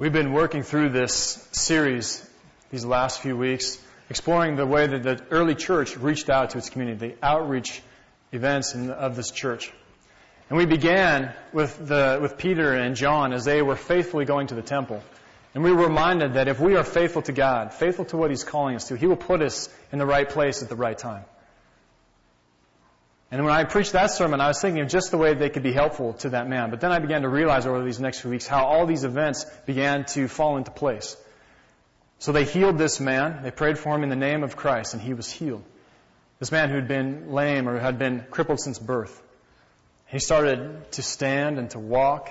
We've been working through this series these last few weeks, exploring the way that the early church reached out to its community, the outreach events in, of this church. And we began with, the, with Peter and John as they were faithfully going to the temple. And we were reminded that if we are faithful to God, faithful to what He's calling us to, He will put us in the right place at the right time. And when I preached that sermon, I was thinking of just the way they could be helpful to that man. But then I began to realize over these next few weeks how all these events began to fall into place. So they healed this man. They prayed for him in the name of Christ, and he was healed. This man who had been lame or had been crippled since birth. He started to stand and to walk.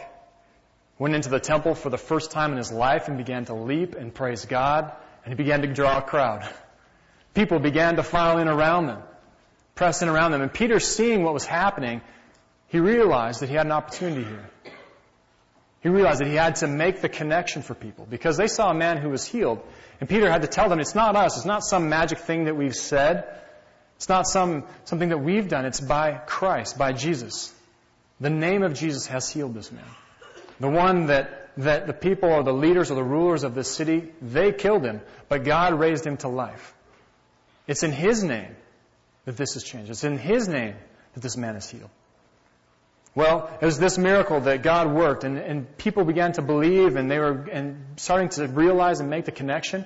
Went into the temple for the first time in his life and began to leap and praise God. And he began to draw a crowd. People began to file in around them pressing around them. And Peter, seeing what was happening, he realized that he had an opportunity here. He realized that he had to make the connection for people because they saw a man who was healed. And Peter had to tell them, it's not us. It's not some magic thing that we've said. It's not some, something that we've done. It's by Christ, by Jesus. The name of Jesus has healed this man. The one that, that the people or the leaders or the rulers of this city, they killed him, but God raised him to life. It's in His name that this has changed. It's in His name that this man is healed. Well, it was this miracle that God worked, and, and people began to believe, and they were and starting to realize and make the connection.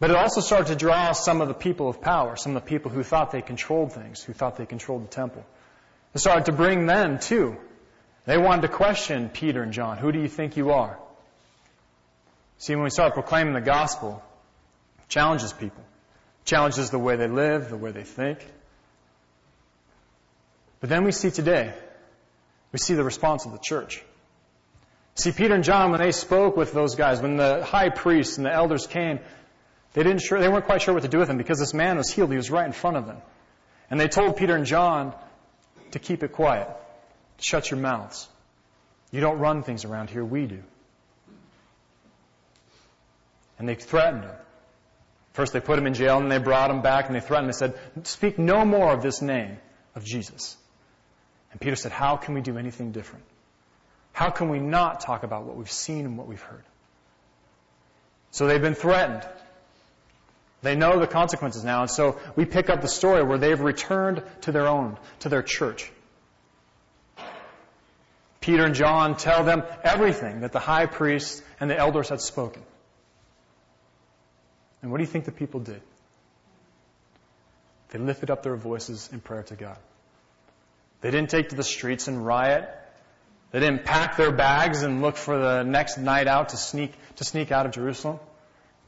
But it also started to draw some of the people of power, some of the people who thought they controlled things, who thought they controlled the temple. It started to bring them too. They wanted to question Peter and John. Who do you think you are? See, when we start proclaiming the gospel, it challenges people. Challenges the way they live, the way they think. But then we see today, we see the response of the church. See, Peter and John, when they spoke with those guys, when the high priests and the elders came, they didn't sure, they weren't quite sure what to do with him because this man was healed. He was right in front of them. And they told Peter and John to keep it quiet. Shut your mouths. You don't run things around here. We do. And they threatened him. First they put him in jail and then they brought him back and they threatened. They said, speak no more of this name of Jesus. And Peter said, How can we do anything different? How can we not talk about what we've seen and what we've heard? So they've been threatened. They know the consequences now, and so we pick up the story where they've returned to their own, to their church. Peter and John tell them everything that the high priest and the elders had spoken. And what do you think the people did? They lifted up their voices in prayer to God. They didn't take to the streets and riot. They didn't pack their bags and look for the next night out to sneak, to sneak out of Jerusalem.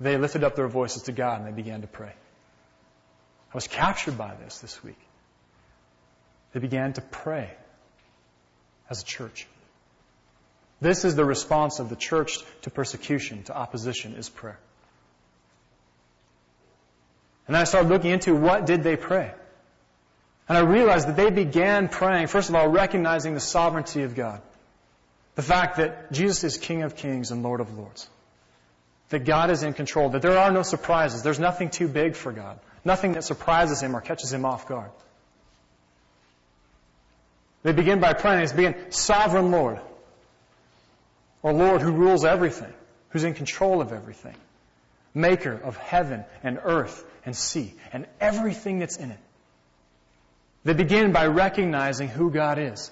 They lifted up their voices to God and they began to pray. I was captured by this this week. They began to pray as a church. This is the response of the church to persecution, to opposition, is prayer. And I started looking into what did they pray. And I realized that they began praying, first of all, recognizing the sovereignty of God. The fact that Jesus is King of kings and Lord of lords. That God is in control. That there are no surprises. There's nothing too big for God. Nothing that surprises Him or catches Him off guard. They begin by praying. They begin, Sovereign Lord. Or Lord who rules everything. Who's in control of everything. Maker of heaven and earth and sea and everything that's in it. They begin by recognizing who God is.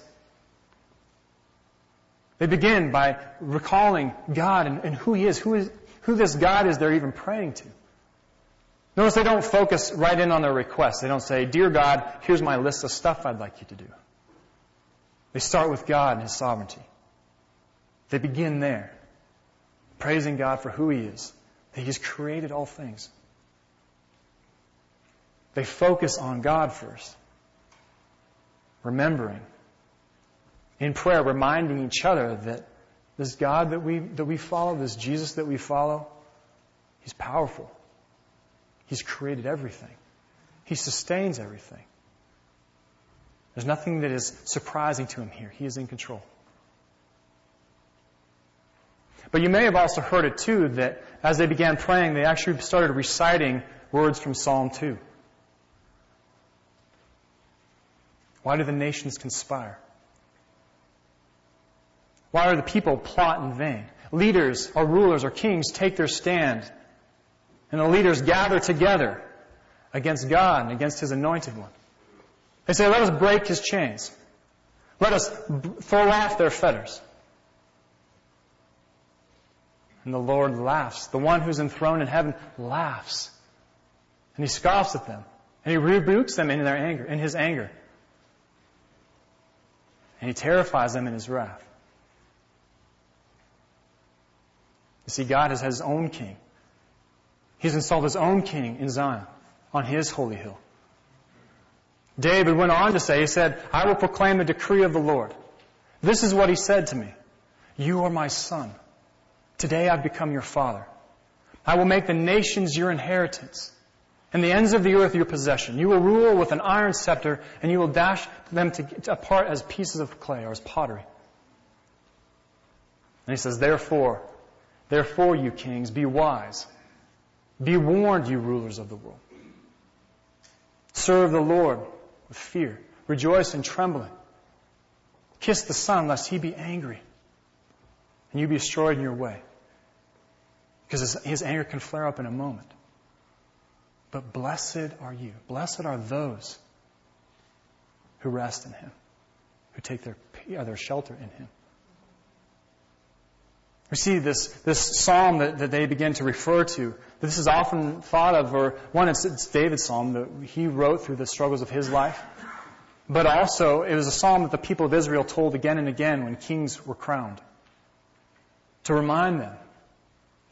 They begin by recalling God and, and who He is, who is, who this God is they're even praying to. Notice they don't focus right in on their request. They don't say, Dear God, here's my list of stuff I'd like you to do. They start with God and His sovereignty. They begin there, praising God for who He is, that He's created all things. They focus on God first remembering. In prayer, reminding each other that this God that we, that we follow, this Jesus that we follow, He's powerful. He's created everything. He sustains everything. There's nothing that is surprising to Him here. He is in control. But you may have also heard it too that as they began praying, they actually started reciting words from Psalm 2. Why do the nations conspire? Why are the people plot in vain? leaders or rulers or kings take their stand. And the leaders gather together against God and against His anointed one. They say, let us break His chains. Let us throw off their fetters. And the Lord laughs. The one who's enthroned in heaven laughs. And he scoffs at them. And he rebukes them in their anger, in his anger. And he terrifies them in his wrath. You see, God has had his own king. He's installed his own king in Zion on his holy hill. David went on to say, he said, I will proclaim the decree of the Lord. This is what he said to me. You are my son. Today I've become your father. I will make the nations your inheritance and the ends of the earth your possession. You will rule with an iron scepter and you will dash them to, apart as pieces of clay or as pottery. And he says, therefore, therefore you kings, be wise. Be warned, you rulers of the world. Serve the Lord with fear. Rejoice in trembling. Kiss the Son, lest he be angry and you be destroyed in your way. Because his, his anger can flare up in a moment. But blessed are you. Blessed are those who rest in him, who take their, uh, their shelter in him. We see this, this psalm that, that they begin to refer to. This is often thought of, or one, it's, it's David's psalm that he wrote through the struggles of his life. But also, it was a psalm that the people of Israel told again and again when kings were crowned. To remind them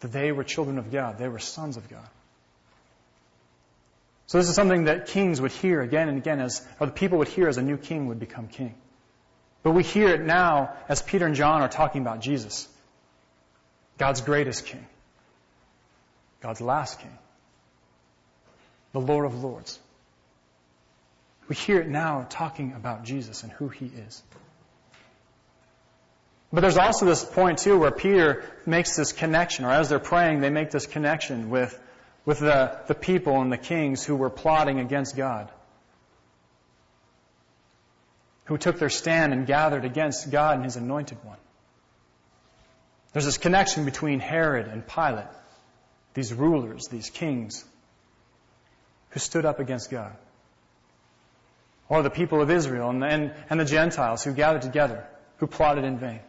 that they were children of God, they were sons of God. So this is something that kings would hear again and again as, or the people would hear as a new king would become king. But we hear it now as Peter and John are talking about Jesus. God's greatest king. God's last king. The Lord of Lords. We hear it now talking about Jesus and who he is. But there's also this point too where Peter makes this connection, or as they're praying, they make this connection with, with the, the people and the kings who were plotting against God. Who took their stand and gathered against God and His anointed one. There's this connection between Herod and Pilate, these rulers, these kings, who stood up against God or the people of Israel and, and, and the Gentiles who gathered together, who plotted in vain.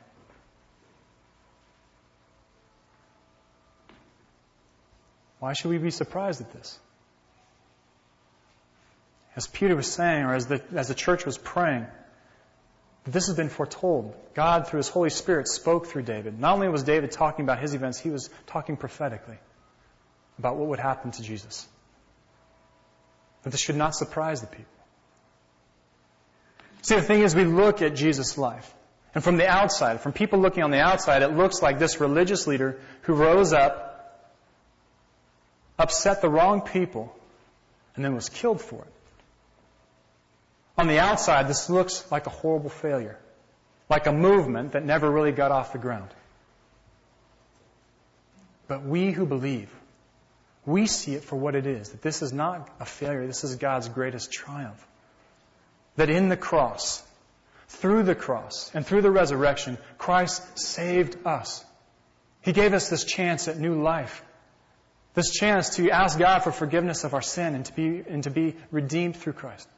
Why should we be surprised at this? As Peter was saying, or as the, as the church was praying, this has been foretold. God, through His Holy Spirit, spoke through David. Not only was David talking about his events, he was talking prophetically about what would happen to Jesus. But this should not surprise the people. See, the thing is, we look at Jesus' life. And from the outside, from people looking on the outside, it looks like this religious leader who rose up, upset the wrong people, and then was killed for it. On the outside, this looks like a horrible failure, like a movement that never really got off the ground. But we who believe, we see it for what it is, that this is not a failure, this is God's greatest triumph. That in the cross, through the cross, and through the resurrection, Christ saved us. He gave us this chance at new life. This chance to ask God for forgiveness of our sin and to be, and to be redeemed through Christ.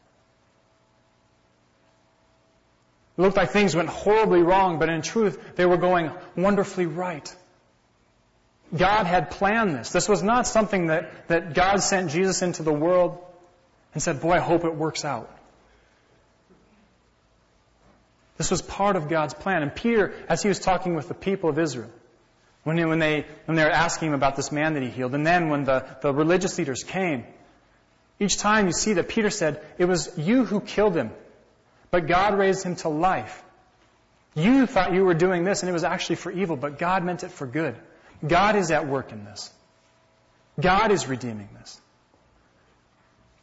It looked like things went horribly wrong, but in truth, they were going wonderfully right. God had planned this. This was not something that, that God sent Jesus into the world and said, boy, I hope it works out. This was part of God's plan. And Peter, as he was talking with the people of Israel, when, when, they, when they were asking him about this man that he healed, and then when the, the religious leaders came, each time you see that Peter said, It was you who killed him, but God raised him to life. You thought you were doing this, and it was actually for evil, but God meant it for good. God is at work in this. God is redeeming this.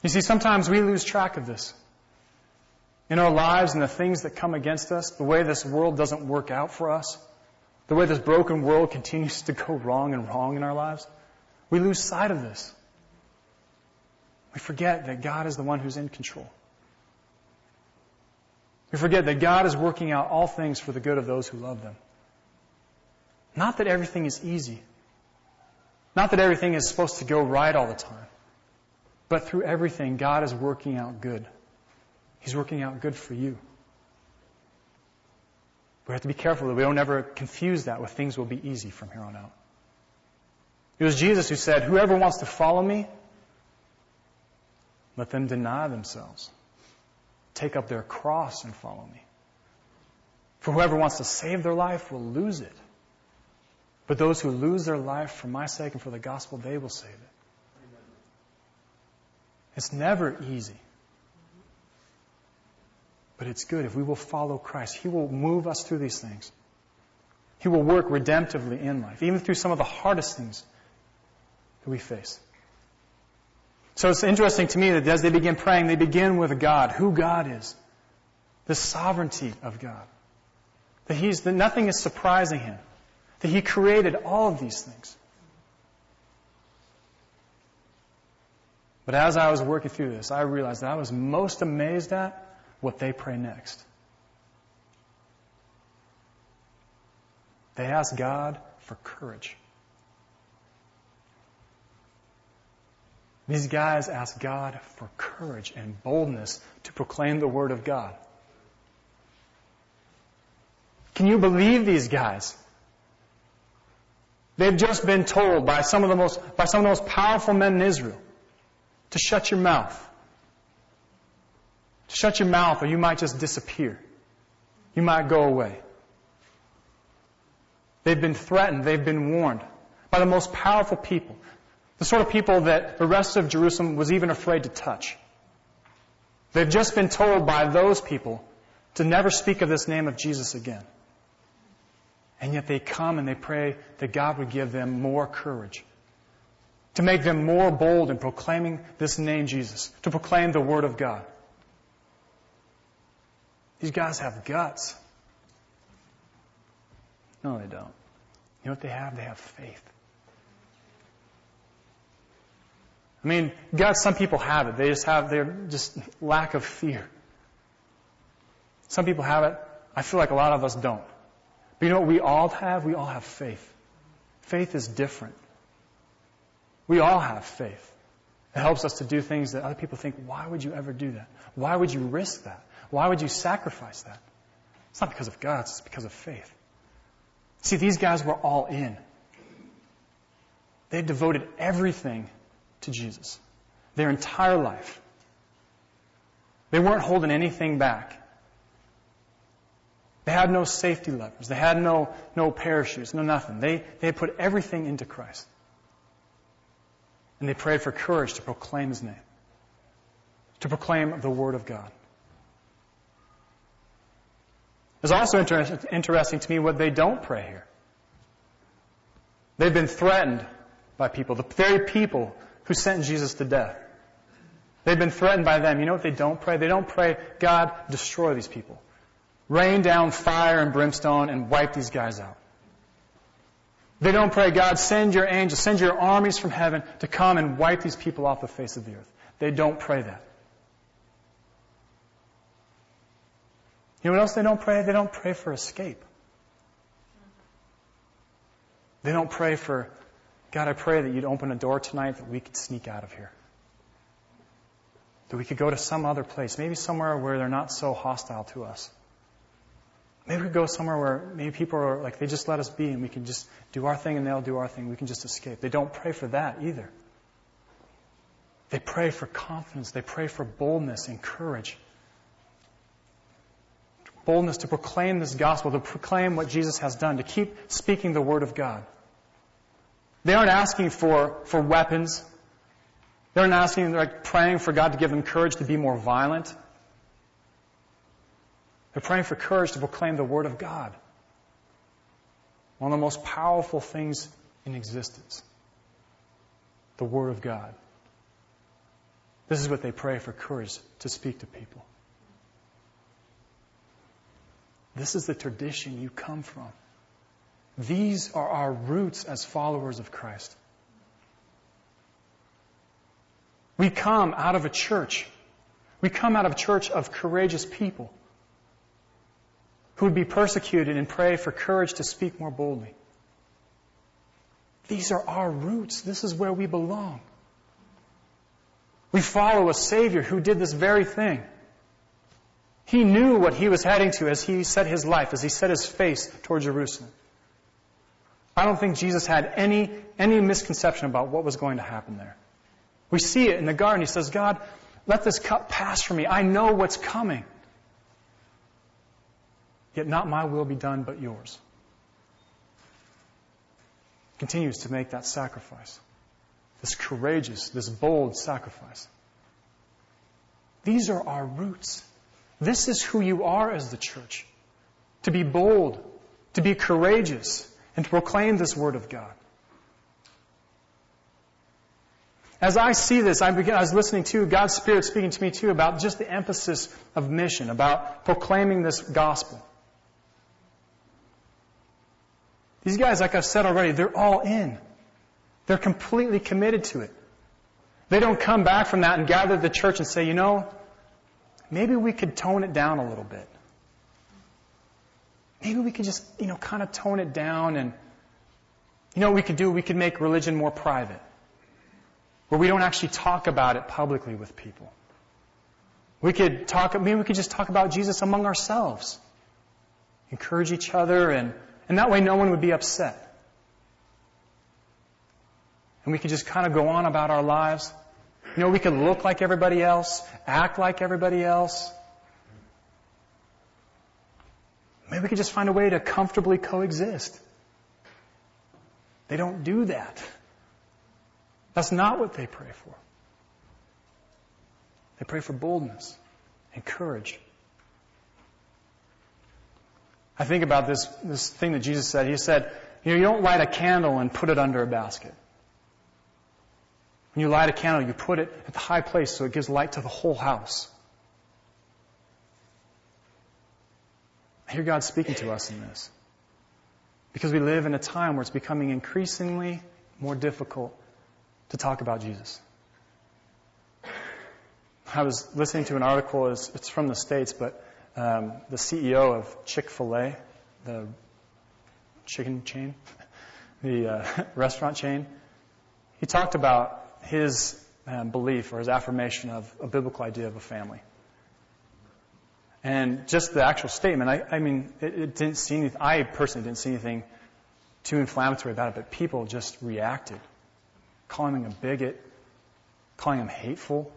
You see, sometimes we lose track of this in our lives and the things that come against us, the way this world doesn't work out for us, the way this broken world continues to go wrong and wrong in our lives, we lose sight of this. We forget that God is the one who's in control. We forget that God is working out all things for the good of those who love them. Not that everything is easy. Not that everything is supposed to go right all the time. But through everything, God is working out good. He's working out good for you. We have to be careful that we don't ever confuse that with things will be easy from here on out. It was Jesus who said, Whoever wants to follow me, let them deny themselves. Take up their cross and follow me. For whoever wants to save their life will lose it. But those who lose their life for my sake and for the gospel, they will save it. It's never easy. But it's good if we will follow Christ. He will move us through these things. He will work redemptively in life, even through some of the hardest things that we face. So it's interesting to me that as they begin praying, they begin with God, who God is, the sovereignty of God. That He's, that nothing is surprising Him. That He created all of these things. But as I was working through this, I realized that I was most amazed at what they pray next. They ask God for courage. These guys ask God for courage and boldness to proclaim the Word of God. Can you believe these guys? They've just been told by some of the most, by some of the most powerful men in Israel to shut your mouth. Shut your mouth or you might just disappear. You might go away. They've been threatened. They've been warned by the most powerful people. The sort of people that the rest of Jerusalem was even afraid to touch. They've just been told by those people to never speak of this name of Jesus again. And yet they come and they pray that God would give them more courage. To make them more bold in proclaiming this name Jesus. To proclaim the Word of God. These guys have guts. No, they don't. You know what they have? They have faith. I mean, God, some people have it. They just have their just lack of fear. Some people have it. I feel like a lot of us don't. But you know what we all have? We all have faith. Faith is different. We all have faith. It helps us to do things that other people think, why would you ever do that? Why would you risk that? Why would you sacrifice that? It's not because of God, it's because of faith. See, these guys were all in. They devoted everything to Jesus. Their entire life. They weren't holding anything back. They had no safety levers. They had no, no parachutes, no nothing. They, they had put everything into Christ. And they prayed for courage to proclaim His name, to proclaim the Word of God. It's also inter- interesting to me what they don't pray here. They've been threatened by people, the very people who sent Jesus to death. They've been threatened by them. You know what they don't pray? They don't pray, God, destroy these people. Rain down fire and brimstone and wipe these guys out. They don't pray, God, send your angels, send your armies from heaven to come and wipe these people off the face of the earth. They don't pray that. You know what else they don't pray? They don't pray for escape. They don't pray for God, I pray that you'd open a door tonight that we could sneak out of here. That we could go to some other place, maybe somewhere where they're not so hostile to us. Maybe we could go somewhere where maybe people are like, they just let us be and we can just do our thing and they'll do our thing. We can just escape. They don't pray for that either. They pray for confidence. They pray for boldness and courage. Boldness to proclaim this gospel, to proclaim what Jesus has done, to keep speaking the word of God. They aren't asking for, for weapons. They aren't asking, they're like praying for God to give them courage to be more violent. They're praying for courage to proclaim the Word of God. One of the most powerful things in existence. The Word of God. This is what they pray for courage to speak to people. This is the tradition you come from. These are our roots as followers of Christ. We come out of a church. We come out of a church of courageous people who would be persecuted and pray for courage to speak more boldly. These are our roots. This is where we belong. We follow a Savior who did this very thing. He knew what he was heading to as he set his life, as he set his face toward Jerusalem. I don't think Jesus had any, any misconception about what was going to happen there. We see it in the garden. He says, God, let this cup pass from me. I know what's coming. Yet not my will be done, but yours. Continues to make that sacrifice. This courageous, this bold sacrifice. These are our roots. This is who you are as the church. To be bold, to be courageous, and to proclaim this word of God. As I see this, I, begin, I was listening to God's Spirit speaking to me too about just the emphasis of mission, about proclaiming this gospel. These guys, like I've said already, they're all in. They're completely committed to it. They don't come back from that and gather the church and say, you know, maybe we could tone it down a little bit. Maybe we could just, you know, kind of tone it down and, you know what we could do? We could make religion more private. Where we don't actually talk about it publicly with people. We could talk, maybe we could just talk about Jesus among ourselves. Encourage each other and, and that way no one would be upset. And we could just kind of go on about our lives. You know, we could look like everybody else, act like everybody else. Maybe we could just find a way to comfortably coexist. They don't do that. That's not what they pray for. They pray for boldness and courage. I think about this, this thing that Jesus said. He said, you know, you don't light a candle and put it under a basket. When you light a candle, you put it at the high place so it gives light to the whole house. I hear God speaking to us in this. Because we live in a time where it's becoming increasingly more difficult to talk about Jesus. I was listening to an article, it's, from the States, but um, the CEO of Chick fil A, the chicken chain, the uh, restaurant chain, he talked about his um, belief or his affirmation of a biblical idea of a family. And just the actual statement, I, I mean, it, it, didn't see anything, I personally didn't see anything too inflammatory about it, but people just reacted, calling him a bigot, calling him hateful.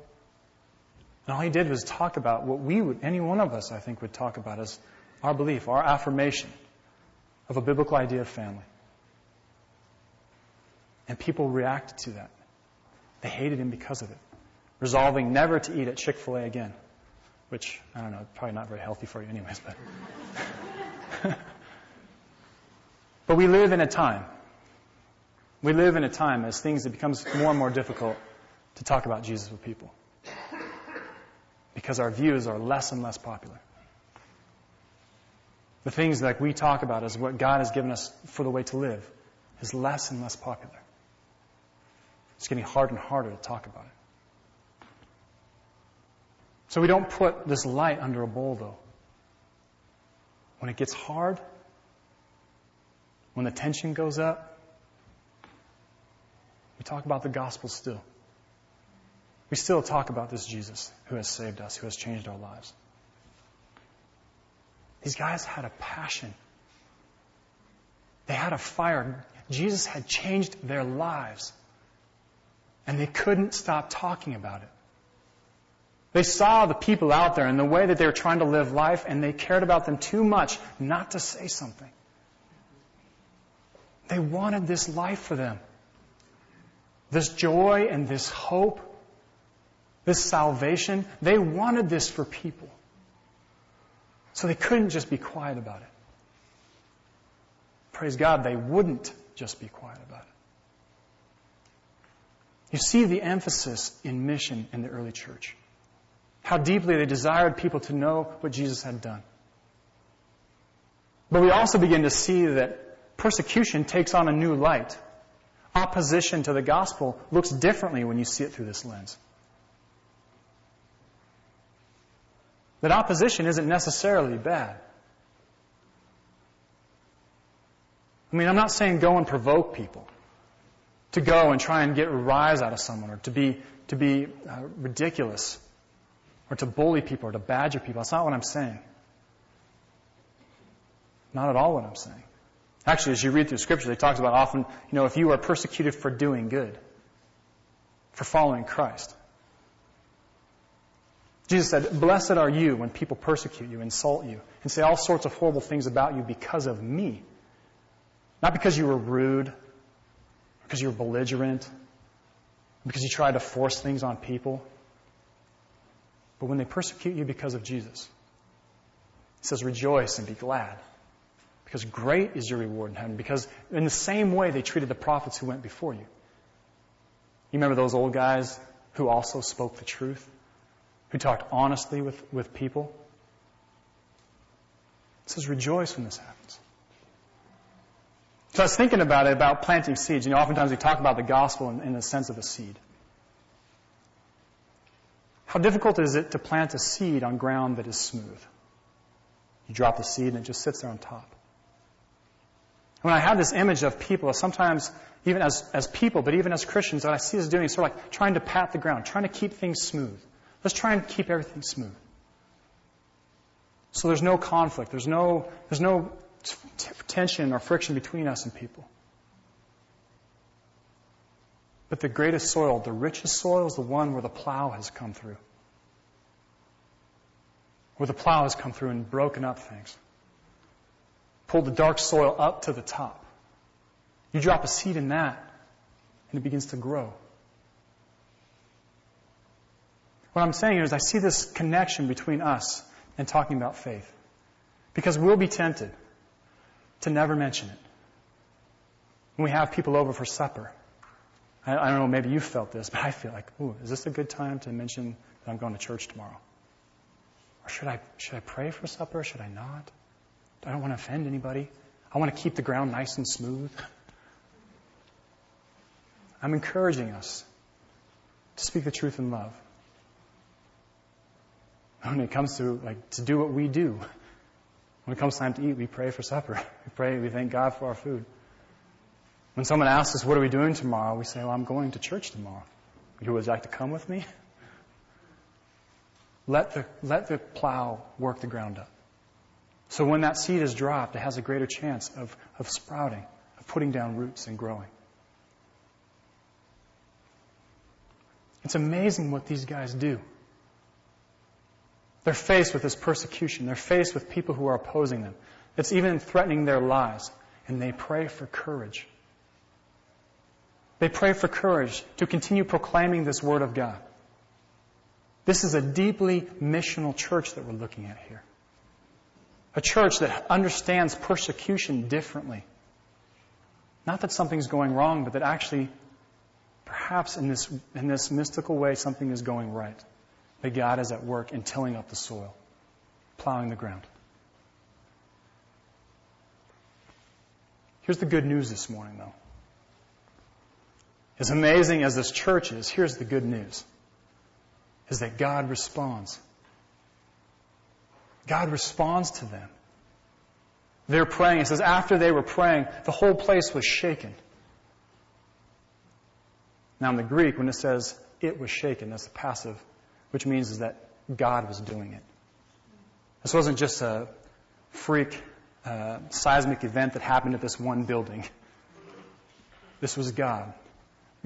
And all he did was talk about what we would, any one of us, I think, would talk about as our belief, our affirmation of a biblical idea of family. And people reacted to that. They hated him because of it, resolving never to eat at Chick fil A again, which, I don't know, probably not very healthy for you, anyways, but. but we live in a time. We live in a time as things, it becomes more and more difficult to talk about Jesus with people. Because our views are less and less popular. The things that we talk about as what God has given us for the way to live is less and less popular. It's getting harder and harder to talk about it. So we don't put this light under a bowl, though. When it gets hard, when the tension goes up, we talk about the gospel still. We still talk about this Jesus who has saved us, who has changed our lives. These guys had a passion. They had a fire. Jesus had changed their lives. And they couldn't stop talking about it. They saw the people out there and the way that they were trying to live life, and they cared about them too much not to say something. They wanted this life for them. This joy and this hope, this salvation, they wanted this for people. So they couldn't just be quiet about it. Praise God, they wouldn't just be quiet about it. You see the emphasis in mission in the early church. How deeply they desired people to know what Jesus had done. But we also begin to see that persecution takes on a new light. Opposition to the gospel looks differently when you see it through this lens. That opposition isn't necessarily bad. I mean, I'm not saying go and provoke people. To go and try and get a rise out of someone or to be, to be uh, ridiculous or to bully people or to badger people. That's not what I'm saying. Not at all what I'm saying. Actually, as you read through scripture, it talks about often, you know, if you are persecuted for doing good, for following Christ. Jesus said, Blessed are you when people persecute you, insult you, and say all sorts of horrible things about you because of me. Not because you were rude, because you were belligerent, because you tried to force things on people, but when they persecute you because of Jesus. He says, Rejoice and be glad. Because great is your reward in heaven. Because in the same way they treated the prophets who went before you. You remember those old guys who also spoke the truth? Who talked honestly with, with people? It says, rejoice when this happens. So I was thinking about it, about planting seeds. You know, oftentimes we talk about the gospel in, in the sense of a seed. How difficult is it to plant a seed on ground that is smooth? You drop the seed and it just sits there on top. When I have this image of people, sometimes even as, as people, but even as Christians, what I see us doing is sort of like trying to pat the ground, trying to keep things smooth. Let's try and keep everything smooth. So there's no conflict, there's no, there's no tension or friction between us and people. But the greatest soil, the richest soil, is the one where the plow has come through. Where the plow has come through and broken up things Pulled the dark soil up to the top. You drop a seed in that, and it begins to grow. What I'm saying is, I see this connection between us and talking about faith. Because we'll be tempted to never mention it. When we have people over for supper, I, I don't know, maybe you felt this, but I feel like, ooh, is this a good time to mention that I'm going to church tomorrow? Or should I, should I pray for supper? Should I not? I don't want to offend anybody. I want to keep the ground nice and smooth. I'm encouraging us to speak the truth in love. When it comes to like to do what we do, when it comes time to eat, we pray for supper. We pray, we thank God for our food. When someone asks us, what are we doing tomorrow? We say, well, I'm going to church tomorrow. You would like to come with me? Let the, let the plow work the ground up. So when that seed is dropped, it has a greater chance of, of sprouting, of putting down roots and growing. It's amazing what these guys do. They're faced with this persecution. They're faced with people who are opposing them. It's even threatening their lives. And they pray for courage. They pray for courage to continue proclaiming this Word of God. This is a deeply missional church that we're looking at here. A church that understands persecution differently. Not that something's going wrong, but that actually, perhaps in this, in this mystical way, something is going right. That God is at work in tilling up the soil, plowing the ground. Here's the good news this morning, though. As amazing as this church is, here's the good news. Is that God responds. God responds to them. They're praying. It says, after they were praying, the whole place was shaken. Now, in the Greek, when it says it was shaken, that's the passive, which means is that God was doing it. This wasn't just a freak uh, seismic event that happened at this one building. This was God.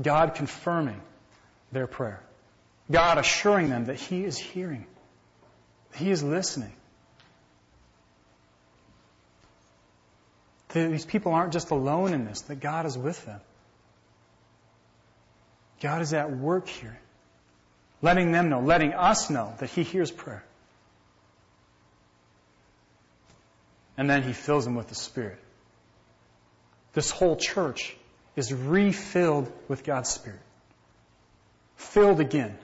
God confirming their prayer. God assuring them that He is hearing. He is listening. These people aren't just alone in this, that God is with them. God is at work here, letting them know, letting us know that He hears prayer. And then He fills them with the Spirit. This whole church is refilled with God's Spirit. Filled again.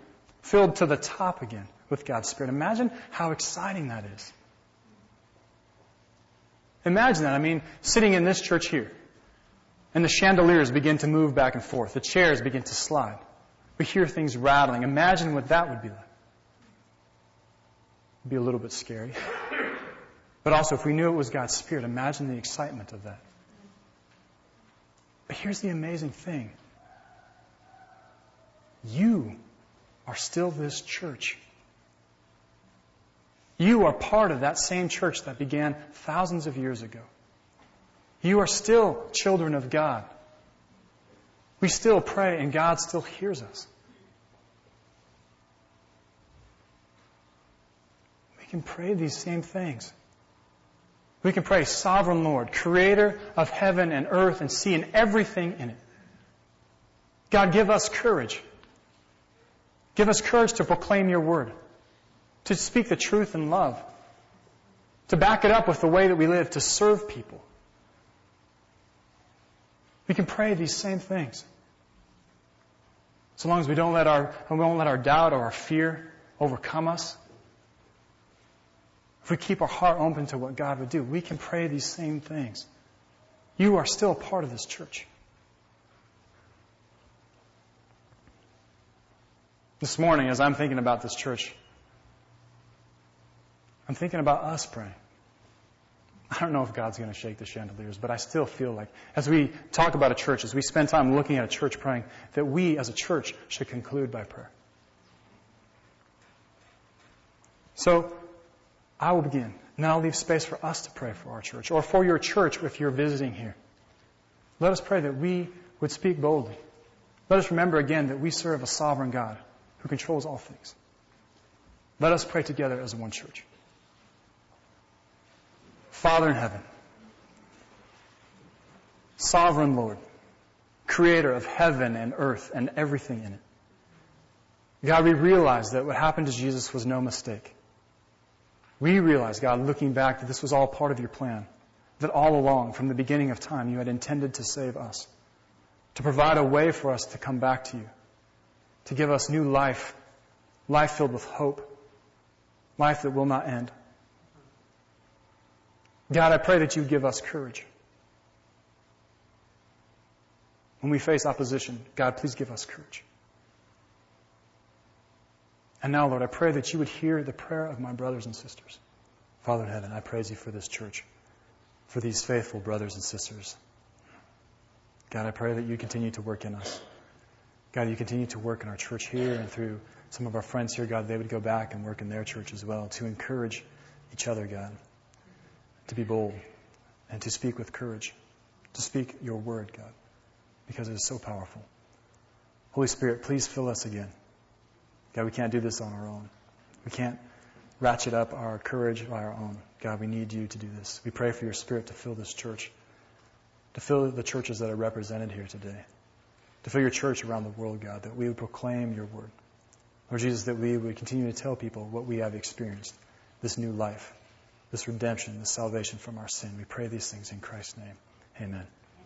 Filled to the top again with God's Spirit. Imagine how exciting that is. Imagine that. I mean, sitting in this church here, and the chandeliers begin to move back and forth. The chairs begin to slide. We hear things rattling. Imagine what that would be like. It'd be a little bit scary. But also, if we knew it was God's Spirit, imagine the excitement of that. But here's the amazing thing you are still this church. You are part of that same church that began thousands of years ago. You are still children of God. We still pray and God still hears us. We can pray these same things. We can pray, Sovereign Lord, Creator of heaven and earth and sea and everything in it. God, give us courage. Give us courage to proclaim your word, to speak the truth in love, to back it up with the way that we live, to serve people. We can pray these same things. So long as we don't let our, we won't let our doubt or our fear overcome us. If we keep our heart open to what God would do, we can pray these same things. You are still part of this church. This morning, as I'm thinking about this church, I'm thinking about us praying. I don't know if God's going to shake the chandeliers, but I still feel like as we talk about a church, as we spend time looking at a church praying, that we as a church should conclude by prayer. So, I will begin. I'll leave space for us to pray for our church or for your church if you're visiting here. Let us pray that we would speak boldly. Let us remember again that we serve a sovereign God who controls all things. Let us pray together as one church. Father in heaven, sovereign Lord, creator of heaven and earth and everything in it. God, we realize that what happened to Jesus was no mistake. We realize, God, looking back, that this was all part of your plan. That all along, from the beginning of time, you had intended to save us. To provide a way for us to come back to you to give us new life, life filled with hope, life that will not end. God, I pray that you give us courage. When we face opposition, God, please give us courage. And now, Lord, I pray that you would hear the prayer of my brothers and sisters. Father in heaven, I praise you for this church, for these faithful brothers and sisters. God, I pray that you continue to work in us. God, you continue to work in our church here and through some of our friends here, God, they would go back and work in their church as well to encourage each other, God, to be bold and to speak with courage, to speak your word, God, because it is so powerful. Holy Spirit, please fill us again. God, we can't do this on our own. We can't ratchet up our courage by our own. God, we need you to do this. We pray for your Spirit to fill this church, to fill the churches that are represented here today to fill your church around the world, God, that we would proclaim your word. Lord Jesus, that we would continue to tell people what we have experienced, this new life, this redemption, this salvation from our sin. We pray these things in Christ's name. Amen.